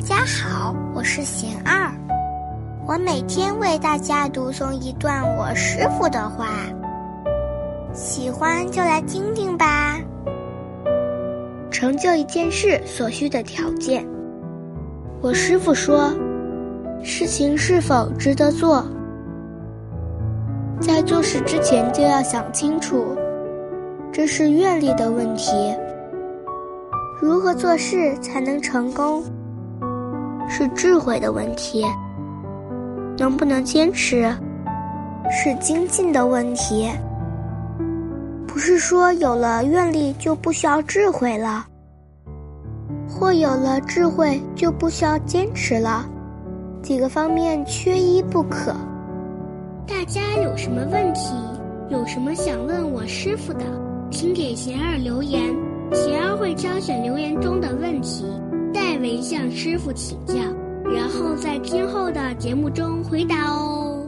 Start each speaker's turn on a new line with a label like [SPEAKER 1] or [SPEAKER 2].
[SPEAKER 1] 大家好，我是贤二，我每天为大家读诵一段我师傅的话，喜欢就来听听吧。成就一件事所需的条件，我师傅说，事情是否值得做，在做事之前就要想清楚，这是愿力的问题。如何做事才能成功？是智慧的问题。能不能坚持？是精进的问题。不是说有了愿力就不需要智慧了，或有了智慧就不需要坚持了。几个方面缺一不可。
[SPEAKER 2] 大家有什么问题？有什么想问我师傅的，请给贤儿留言。贤儿会挑选留言中的问题，向师傅请教，然后在今后的节目中回答哦。